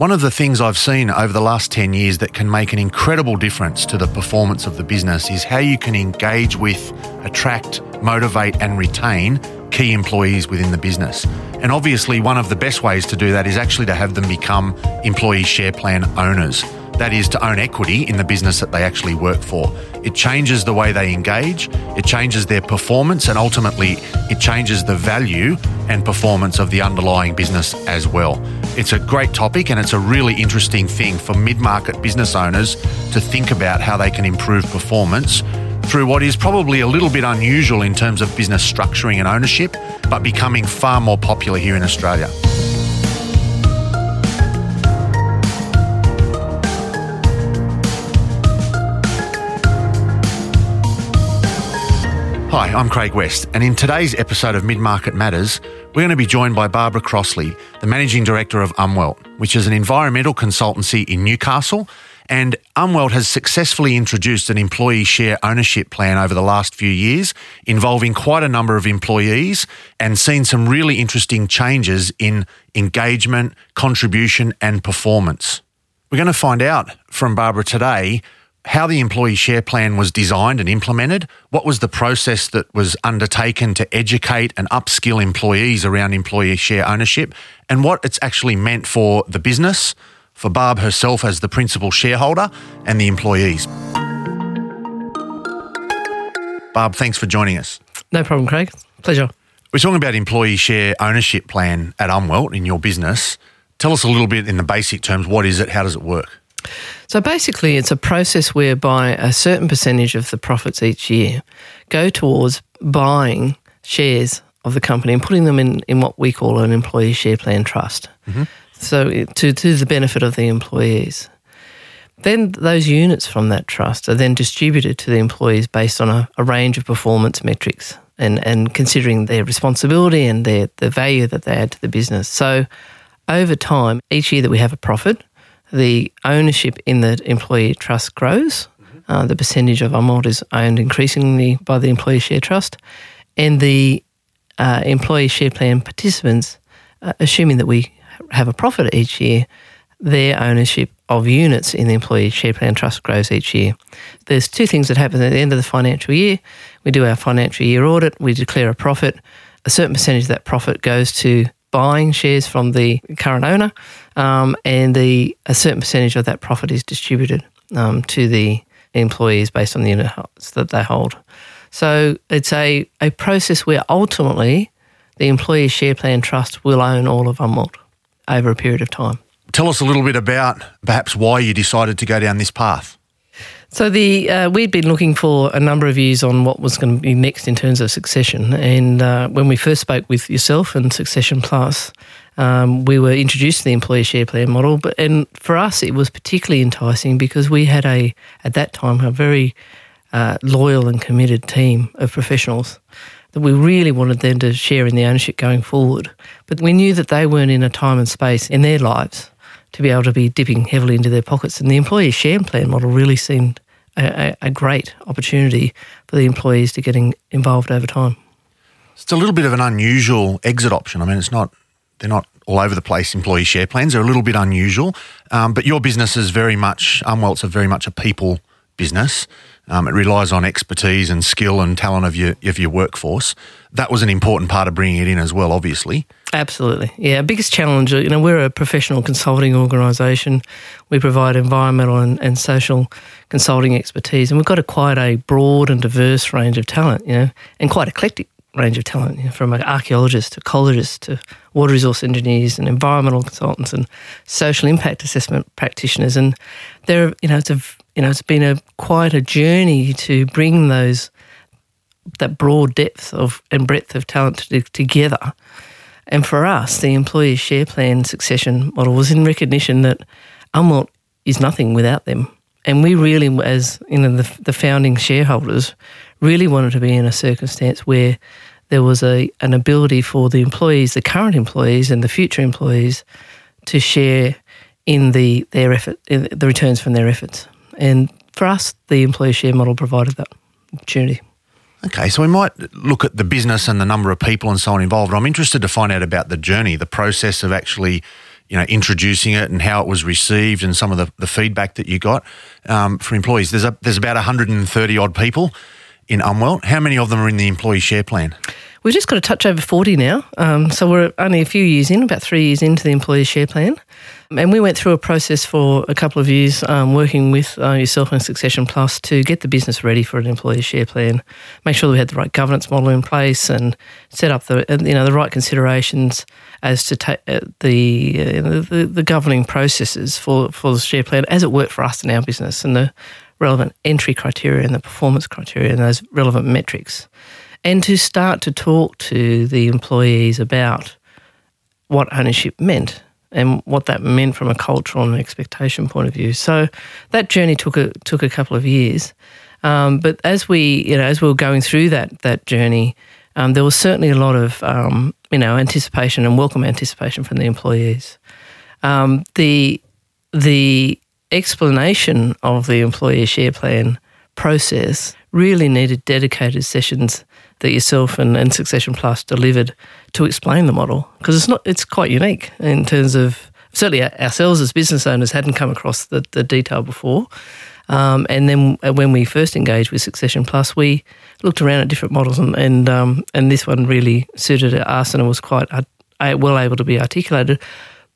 One of the things I've seen over the last 10 years that can make an incredible difference to the performance of the business is how you can engage with, attract, motivate, and retain key employees within the business. And obviously, one of the best ways to do that is actually to have them become employee share plan owners. That is to own equity in the business that they actually work for. It changes the way they engage, it changes their performance, and ultimately, it changes the value and performance of the underlying business as well. It's a great topic and it's a really interesting thing for mid market business owners to think about how they can improve performance through what is probably a little bit unusual in terms of business structuring and ownership, but becoming far more popular here in Australia. Hi, I'm Craig West, and in today's episode of Mid Market Matters, we're going to be joined by Barbara Crossley, the Managing Director of Umwelt, which is an environmental consultancy in Newcastle. And Umwelt has successfully introduced an employee share ownership plan over the last few years, involving quite a number of employees and seen some really interesting changes in engagement, contribution, and performance. We're going to find out from Barbara today how the employee share plan was designed and implemented, what was the process that was undertaken to educate and upskill employees around employee share ownership, and what it's actually meant for the business, for Barb herself as the principal shareholder, and the employees. Barb, thanks for joining us. No problem, Craig. Pleasure. We're talking about employee share ownership plan at Umwelt in your business. Tell us a little bit in the basic terms what is it, how does it work? So basically, it's a process whereby a certain percentage of the profits each year go towards buying shares of the company and putting them in, in what we call an employee share plan trust. Mm-hmm. So, to, to the benefit of the employees. Then those units from that trust are then distributed to the employees based on a, a range of performance metrics and, and considering their responsibility and their, the value that they add to the business. So, over time, each year that we have a profit, the ownership in the employee trust grows. Uh, the percentage of Umwelt is owned increasingly by the employee share trust, and the uh, employee share plan participants, uh, assuming that we have a profit each year, their ownership of units in the employee share plan trust grows each year. There's two things that happen at the end of the financial year. We do our financial year audit, we declare a profit. A certain percentage of that profit goes to buying shares from the current owner, um, and the a certain percentage of that profit is distributed um, to the employees based on the units that they hold. So it's a, a process where ultimately the employee share plan trust will own all of Umwelt over a period of time. Tell us a little bit about perhaps why you decided to go down this path. So the uh, we'd been looking for a number of years on what was going to be next in terms of succession, and uh, when we first spoke with yourself and Succession Plus, um, we were introduced to the employee share plan model. But and for us, it was particularly enticing because we had a at that time a very uh, loyal and committed team of professionals that we really wanted them to share in the ownership going forward. But we knew that they weren't in a time and space in their lives to be able to be dipping heavily into their pockets. And the employee share plan model really seemed a, a, great opportunity for the employees to getting involved over time. It's a little bit of an unusual exit option. I mean, it's not they're not all over the place employee share plans. They're a little bit unusual, um, but your business is very much Umwelt's a very much a people business. Um, it relies on expertise and skill and talent of your of your workforce. That was an important part of bringing it in as well, obviously. Absolutely, yeah. Biggest challenge, you know, we're a professional consulting organisation. We provide environmental and, and social consulting expertise, and we've got a quite a broad and diverse range of talent, you know, and quite eclectic range of talent, you know, from archaeologists to ecologists to water resource engineers and environmental consultants and social impact assessment practitioners. And there, you know, it's a you know, it's been a quite a journey to bring those that broad depth of and breadth of talent to, together. And for us, the employee share plan succession model was in recognition that Umwelt is nothing without them. And we really, as you know, the, the founding shareholders, really wanted to be in a circumstance where there was a an ability for the employees, the current employees and the future employees, to share in the their effort, the returns from their efforts. And for us, the employee share model provided that opportunity. Okay, so we might look at the business and the number of people and so on involved. I'm interested to find out about the journey, the process of actually you know, introducing it and how it was received and some of the, the feedback that you got um, for employees. There's a, there's about 130 odd people in Umwelt. How many of them are in the employee share plan? We've just got a touch over 40 now. Um, so we're only a few years in, about three years into the employee share plan. And we went through a process for a couple of years um, working with uh, yourself and Succession Plus to get the business ready for an employee share plan, make sure that we had the right governance model in place and set up the you know the right considerations as to ta- uh, the, uh, the the governing processes for, for the share plan as it worked for us in our business and the relevant entry criteria and the performance criteria and those relevant metrics. And to start to talk to the employees about what ownership meant and what that meant from a cultural and expectation point of view. So that journey took a took a couple of years, um, but as we you know as we were going through that that journey, um, there was certainly a lot of um, you know anticipation and welcome anticipation from the employees. Um, the the explanation of the employee share plan process really needed dedicated sessions that yourself and, and Succession Plus delivered to explain the model because it's not it's quite unique in terms of certainly ourselves as business owners hadn't come across the, the detail before. Um, and then uh, when we first engaged with Succession Plus, we looked around at different models, and and, um, and this one really suited us, and it was quite uh, well able to be articulated.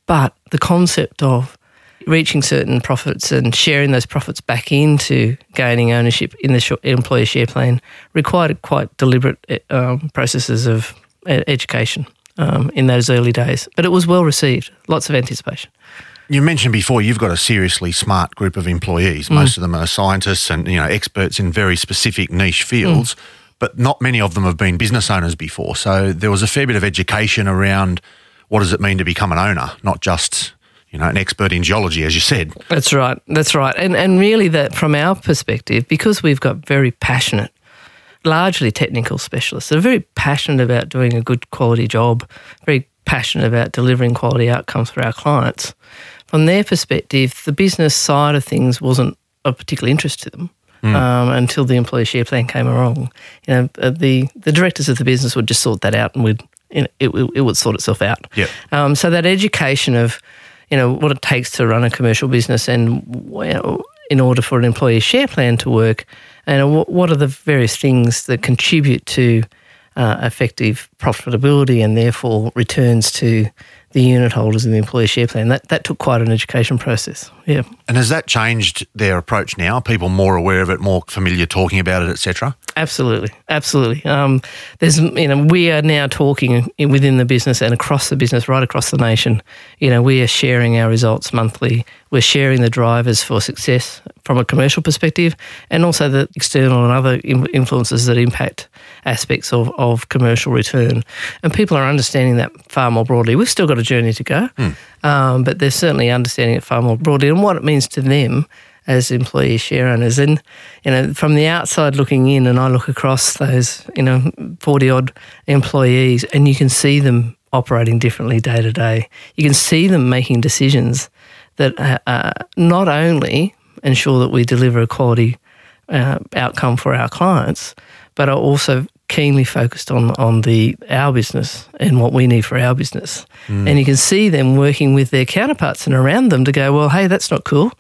But the concept of reaching certain profits and sharing those profits back into gaining ownership in the employer share plan required quite deliberate eh, um, processes of education um, in those early days. But it was well received, lots of anticipation. You mentioned before you've got a seriously smart group of employees. Mm. Most of them are scientists and you know experts in very specific niche fields, mm. but not many of them have been business owners before. So there was a fair bit of education around what does it mean to become an owner, not just you know, an expert in geology, as you said. That's right. That's right. And and really, that from our perspective, because we've got very passionate, largely technical specialists they're very passionate about doing a good quality job, very passionate about delivering quality outcomes for our clients. From their perspective, the business side of things wasn't of particular interest to them. Mm. Um, until the employee share plan came along, you know, uh, the the directors of the business would just sort that out, and would you know, it, it, would sort itself out. Yep. Um, so that education of you know, what it takes to run a commercial business and in order for an employee share plan to work, and what are the various things that contribute to uh, effective profitability and therefore returns to the unit holders in the employee share plan. That that took quite an education process. Yeah. And has that changed their approach now? People more aware of it, more familiar talking about it, etc. Absolutely, absolutely. Um, there's you know we are now talking within the business and across the business, right across the nation. You know we are sharing our results monthly. We're sharing the drivers for success from a commercial perspective, and also the external and other influences that impact aspects of, of commercial return. And people are understanding that far more broadly. We've still got a journey to go, mm. um, but they're certainly understanding it far more broadly and what it means to them as employee share owners. And you know, from the outside looking in, and I look across those you know forty odd employees, and you can see them operating differently day to day. You can see them making decisions that uh, uh, not only ensure that we deliver a quality uh, outcome for our clients, but are also keenly focused on on the our business and what we need for our business. Mm. And you can see them working with their counterparts and around them to go, well, hey, that's not cool.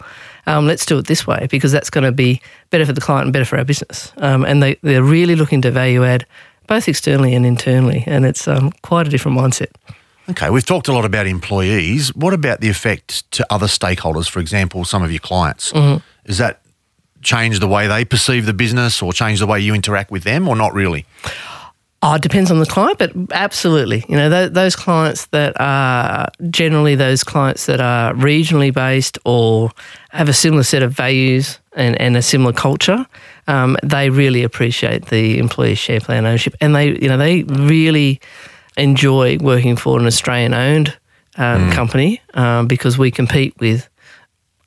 Um, let's do it this way because that's going to be better for the client and better for our business. Um, and they, they're really looking to value add both externally and internally. And it's um, quite a different mindset. Okay, we've talked a lot about employees. What about the effect to other stakeholders, for example, some of your clients? Mm-hmm. Is that change the way they perceive the business or change the way you interact with them or not really? Oh, it depends on the client, but absolutely. You know, th- those clients that are generally those clients that are regionally based or have a similar set of values and, and a similar culture, um, they really appreciate the employee share plan ownership, and they, you know, they really enjoy working for an Australian-owned um, mm. company um, because we compete with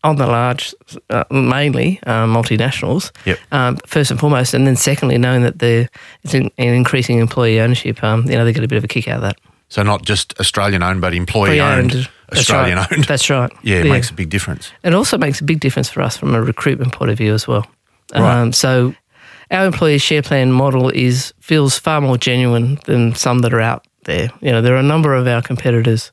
on the large, uh, mainly uh, multinationals, yep. um, first and foremost, and then secondly, knowing that there is an, an increasing employee ownership, um, you know, they get a bit of a kick out of that. So not just Australian owned, but employee owned, Australian right. owned. That's right. Yeah, it yeah. makes a big difference. It also makes a big difference for us from a recruitment point of view as well. Right. Um, so our employee share plan model is feels far more genuine than some that are out there. You know, there are a number of our competitors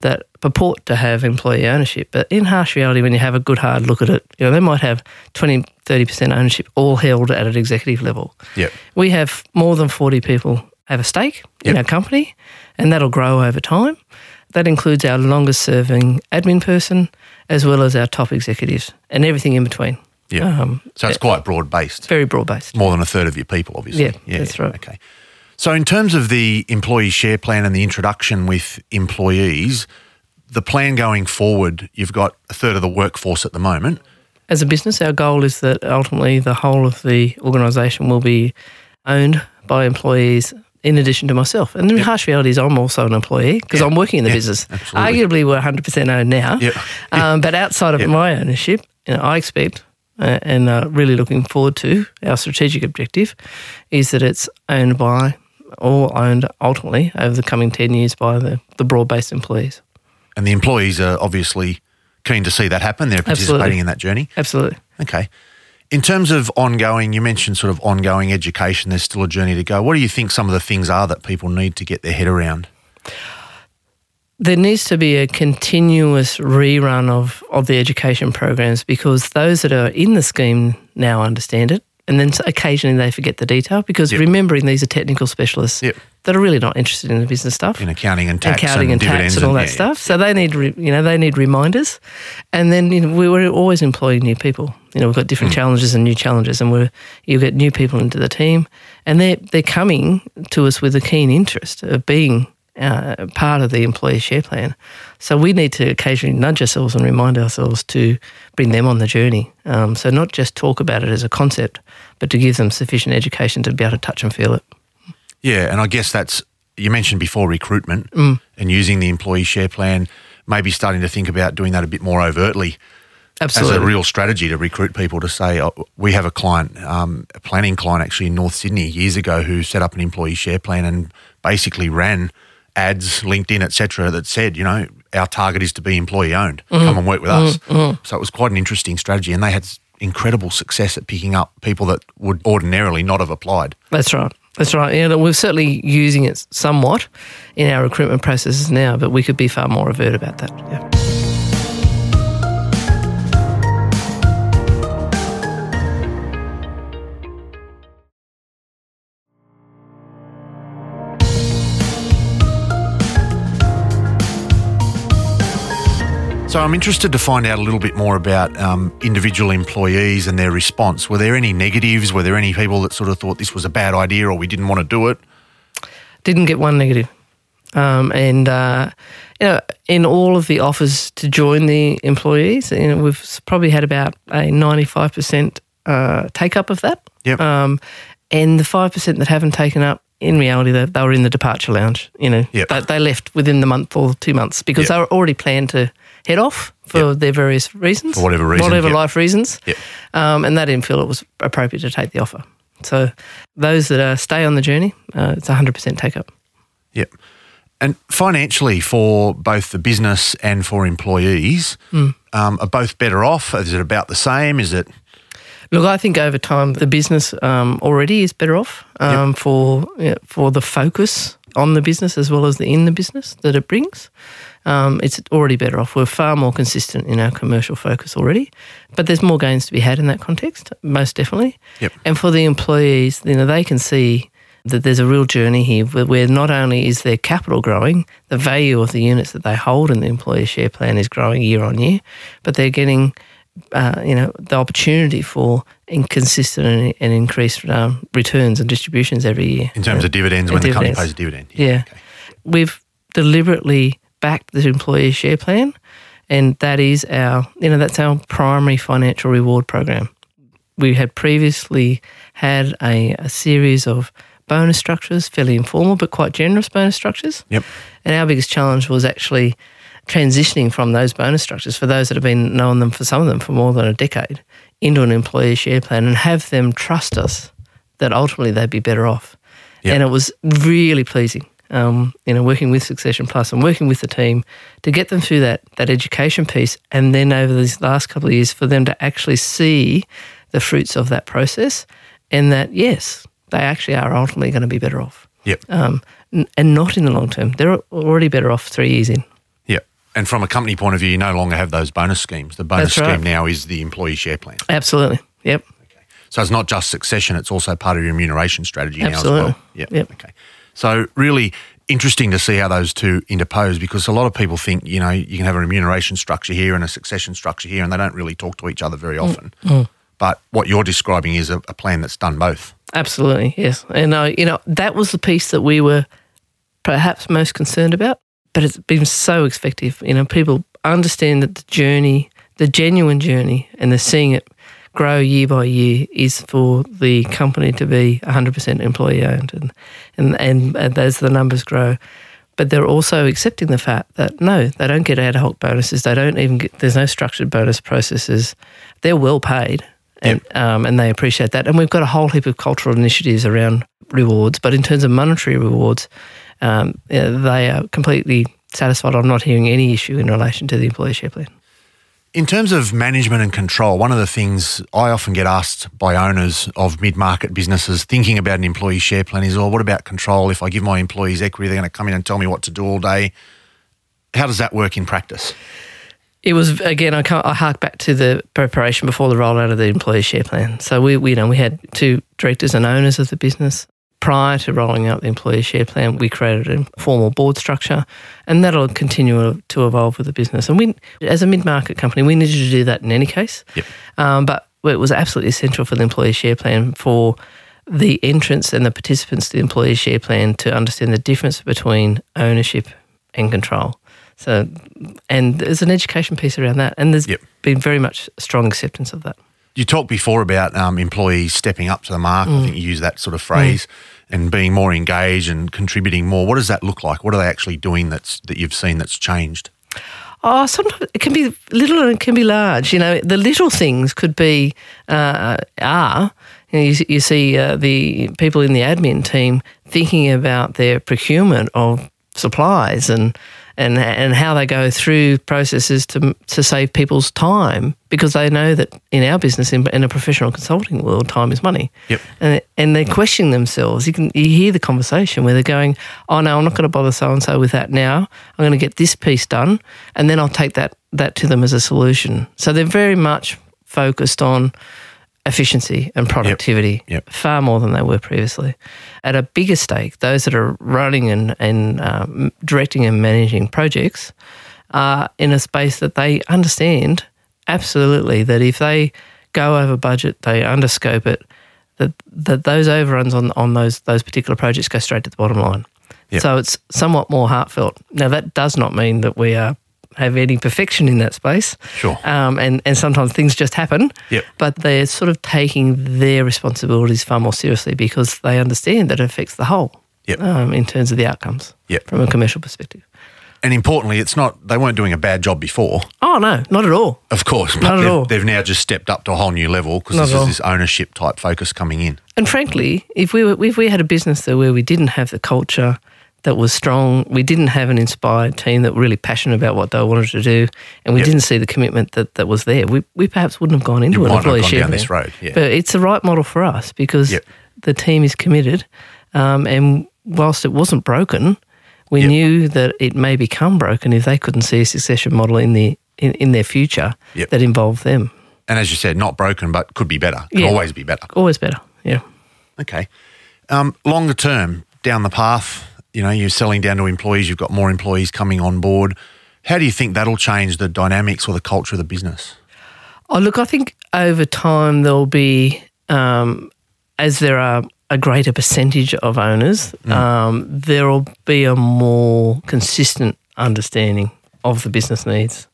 that purport to have employee ownership, but in harsh reality, when you have a good hard look at it, you know, they might have 20, 30% ownership all held at an executive level. Yep. We have more than 40 people have a stake in our company, and that'll grow over time. That includes our longest serving admin person, as well as our top executives, and everything in between. Yeah. Um, so it's quite broad based. very broad based. More than a third of your people, obviously. Yeah, that's right. Okay. So, in terms of the employee share plan and the introduction with employees, the plan going forward, you've got a third of the workforce at the moment. As a business, our goal is that ultimately the whole of the organisation will be owned by employees in addition to myself. And the harsh reality is I'm also an employee because Yeah. I'm working in the Yeah, business. absolutely. Arguably, we're 100% owned now. Um, but outside of my ownership, you know, I expect uh, and uh, really looking forward to our strategic objective is that it's owned by or owned ultimately over the coming 10 years by the, the broad-based employees. And the employees are obviously keen to see that happen. They're participating Absolutely. in that journey. Absolutely. Okay. In terms of ongoing, you mentioned sort of ongoing education, there's still a journey to go. What do you think some of the things are that people need to get their head around? there needs to be a continuous rerun of, of the education programs because those that are in the scheme now understand it. And then occasionally they forget the detail because Yep. remembering these are technical specialists Yep. That are really not interested in the business stuff. In accounting and and tax counting and, dividends tax and all that yeah, stuff. So they need, re, you know, they need reminders, and then you know, we we're always employing new people. You know, we've got different challenges and new challenges, and we're you get new people into the team, and they are they're coming to us with a keen interest of being uh, part of the employee share plan. So we need to occasionally nudge ourselves and remind ourselves to bring them on the journey. Um, so not just talk about it as a concept, but to give them sufficient education to be able to touch and feel it. Yeah, and I guess that's you mentioned before recruitment Mm. and using the employee share plan. Maybe starting to think about doing that a bit more overtly Absolutely. as a real strategy to recruit people to say, oh, we have a client, um, a planning client actually in North Sydney years ago who set up an employee share plan and basically ran ads, LinkedIn, etc., that said, you know, our target is to be employee owned. Mm-hmm. Come and work with us. So it was quite an interesting strategy, and they had incredible success at picking up people that would ordinarily not have applied. That's right. That's right. Yeah, we're certainly using it somewhat in our recruitment processes now, but we could be far more overt about that. Yeah. So I'm interested to find out a little bit more about um, individual employees and their response. Were there any negatives? Were there any people that sort of thought this was a bad idea or we didn't want to do it? Didn't get one negative. Um, and, uh, you know, in all of the offers to join the employees, you know, we've probably had about a 95% uh, take up of that. Yep. Um, and the 5% that haven't taken up, in reality, they, they were in the departure lounge. You know, Yep. they, they left within the month or two months because Yep. they were already planned to head off for their various reasons. For whatever reason, Whatever yep. life reasons. Yep. Um, and they didn't feel it was appropriate to take the offer. So those that uh, stay on the journey, uh, it's 100% take up. Yep. And financially, for both the business and for employees, Hmm. um, are both better off? Is it about the same? Is it? Look, I think over time the business um, already is better off um, for yeah, for the focus on the business as well as the in the business that it brings. Um, it's already better off. We're far more consistent in our commercial focus already, but there's more gains to be had in that context, most definitely. Yep. And for the employees, you know, they can see that there's a real journey here where, where not only is their capital growing, the value of the units that they hold in the employee share plan is growing year on year, but they're getting uh, you know, the opportunity for inconsistent and, and increased um, returns and distributions every year. In terms of dividends, when the company pays a dividend. Yeah. okay. We've deliberately backed the employee share plan, and that is our, you know, that's our primary financial reward program. We had previously had a, a series of bonus structures, fairly informal but quite generous bonus structures. Yep. And our biggest challenge was actually transitioning from those bonus structures for those that have been knowing them for some of them for more than a decade into an employee share plan and have them trust us that ultimately they'd be better off. Yep. And it was really pleasing, um, you know, working with Succession Plus and working with the team to get them through that that education piece, and then over these last couple of years for them to actually see the fruits of that process, and that yes, they actually are ultimately going to be better off, Yep. um, and not in the long term. They're already better off three years in. And from a company point of view, you no longer have those bonus schemes. The bonus right. scheme now is the employee share plan. Absolutely. Yep. Okay. So it's not just succession; it's also part of your remuneration strategy now as Absolutely. well. Yep. Yep. Okay. So really interesting to see how those two interpose because a lot of people think you know you can have a remuneration structure here and a succession structure here, and they don't really talk to each other very often. But what you're describing is a, a plan that's done both. Absolutely, yes. And uh, you know that was the piece that we were perhaps most concerned about, but it's been so effective. You know, people understand that the journey, the genuine journey, and they're seeing it grow year by year is for the company to be 100% employee owned, and and and, and as the numbers grow. But they're also accepting the fact that no, they don't get ad hoc bonuses. They don't even get. There's no structured bonus processes. They're well paid, and um, and they appreciate that. And we've got a whole heap of cultural initiatives around rewards. But in terms of monetary rewards, um, they are completely satisfied. I'm not hearing any issue in relation to the employee share plan. In terms of management and control, one of the things I often get asked by owners of mid market businesses thinking about an employee share plan is, oh, what about control? If I give my employees equity, they're going to come in and tell me what to do all day. How does that work in practice? It was again. I, can't, I hark back to the preparation before the rollout of the employee share plan. So we, we, you know, we had two directors and owners of the business. Prior to rolling out the employee share plan, we created a formal board structure, and that'll continue to evolve with the business. And we, as a mid-market company, we needed to do that in any case. Yep. Um, but it was absolutely essential for the employee share plan for the entrants and the participants to the employee share plan to understand the difference between ownership and control. So, and there's an education piece around that, and there's Yep. been very much strong acceptance of that. You talked before about um, employees stepping up to the mark. I think you use that sort of phrase, and being more engaged and contributing more. What does that look like? What are they actually doing that's that you've seen that's changed? Oh, sometimes it can be little and it can be large. You know, the little things could be uh, are. You, know, you, you see uh, the people in the admin team thinking about their procurement of supplies and and and how they go through processes to to save people's time because they know that in our business in, in a professional consulting world, time is money. Yep. And, and they're questioning themselves. You can you hear the conversation where they're going, "Oh no, I'm not going to bother so and so with that now. I'm going to get this piece done, and then I'll take that that to them as a solution." So they're very much focused on efficiency and productivity Yep. far more than they were previously. At a bigger stake, those that are running and, and um, directing and managing projects are in a space that they understand absolutely that if they go over budget, they underscope it, that, that those overruns on, on those, those particular projects go straight to the bottom line. Yep. So it's somewhat more heartfelt. Now, that does not mean that we are have any perfection in that space. Sure. Um, and, and sometimes things just happen. Yep. But they're sort of taking their responsibilities far more seriously because they understand that it affects the whole Yep. um, in terms of the outcomes Yep. from a commercial perspective. And importantly, it's not they weren't doing a bad job before, Oh, no, not at all. of course. But Not at all. they've now just stepped up to a whole new level because this is this ownership type focus coming in. And frankly, if we were, if we had a business there where we didn't have the culture that was strong, we didn't have an inspired team that were really passionate about what they wanted to do, and we Yep. didn't see the commitment that, that was there, we, we perhaps wouldn't have gone into You an might not have gone down this road, yeah. But it's the right model for us because Yep. the team is committed, um, and whilst it wasn't broken, we Yep. knew that it may become broken if they couldn't see a succession model in the in, in their future that involved them. And as you said, not broken, but could be better. Can Yeah. always be better. Always better, yeah. Okay. Um, longer term, down the path, you know, you're selling down to employees, you've got more employees coming on board. How do you think that'll change the dynamics or the culture of the business? Oh, look, I think over time there'll be, um, as there are a greater percentage of owners, um, there will be a more consistent understanding of the business needs.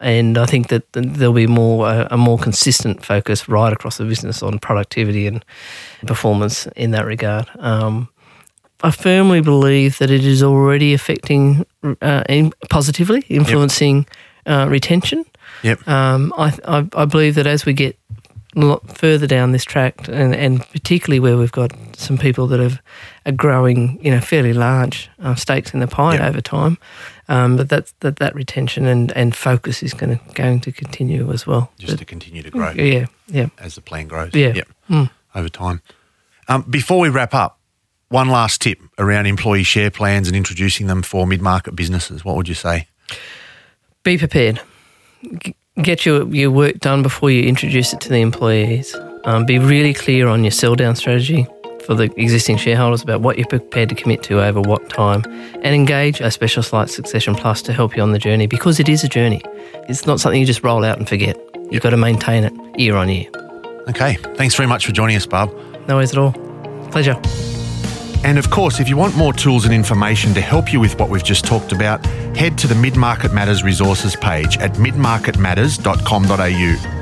And I think that there'll be more a, a more consistent focus right across the business on productivity and performance in that regard. Um, I firmly believe that it is already affecting uh, in, positively, influencing uh, retention. Yep. Um, I, I, I believe that as we get a lot further down this track, and, and particularly where we've got some people that have are growing, you know, fairly large uh, stakes in the pie Yeah. over time, um, but that that that retention and, and focus is going to going to continue as well. Just to continue to grow yeah, yeah. as the plan grows. Yeah. Yep. Mm. Over time. Um, before we wrap up, one last tip around employee share plans and introducing them for mid market businesses. What would you say? Be prepared. Get your, your work done before you introduce it to the employees. Um, be really clear on your sell down strategy for the existing shareholders about what you're prepared to commit to over what time and engage a specialist like Succession Plus to help you on the journey because it is a journey. It's not something you just roll out and forget. You've got to maintain it year on year. Okay. Thanks very much for joining us, Barb. No worries at all. Pleasure. And of course, if you want more tools and information to help you with what we've just talked about, head to the Mid Market Matters resources page at midmarketmatters.com.au.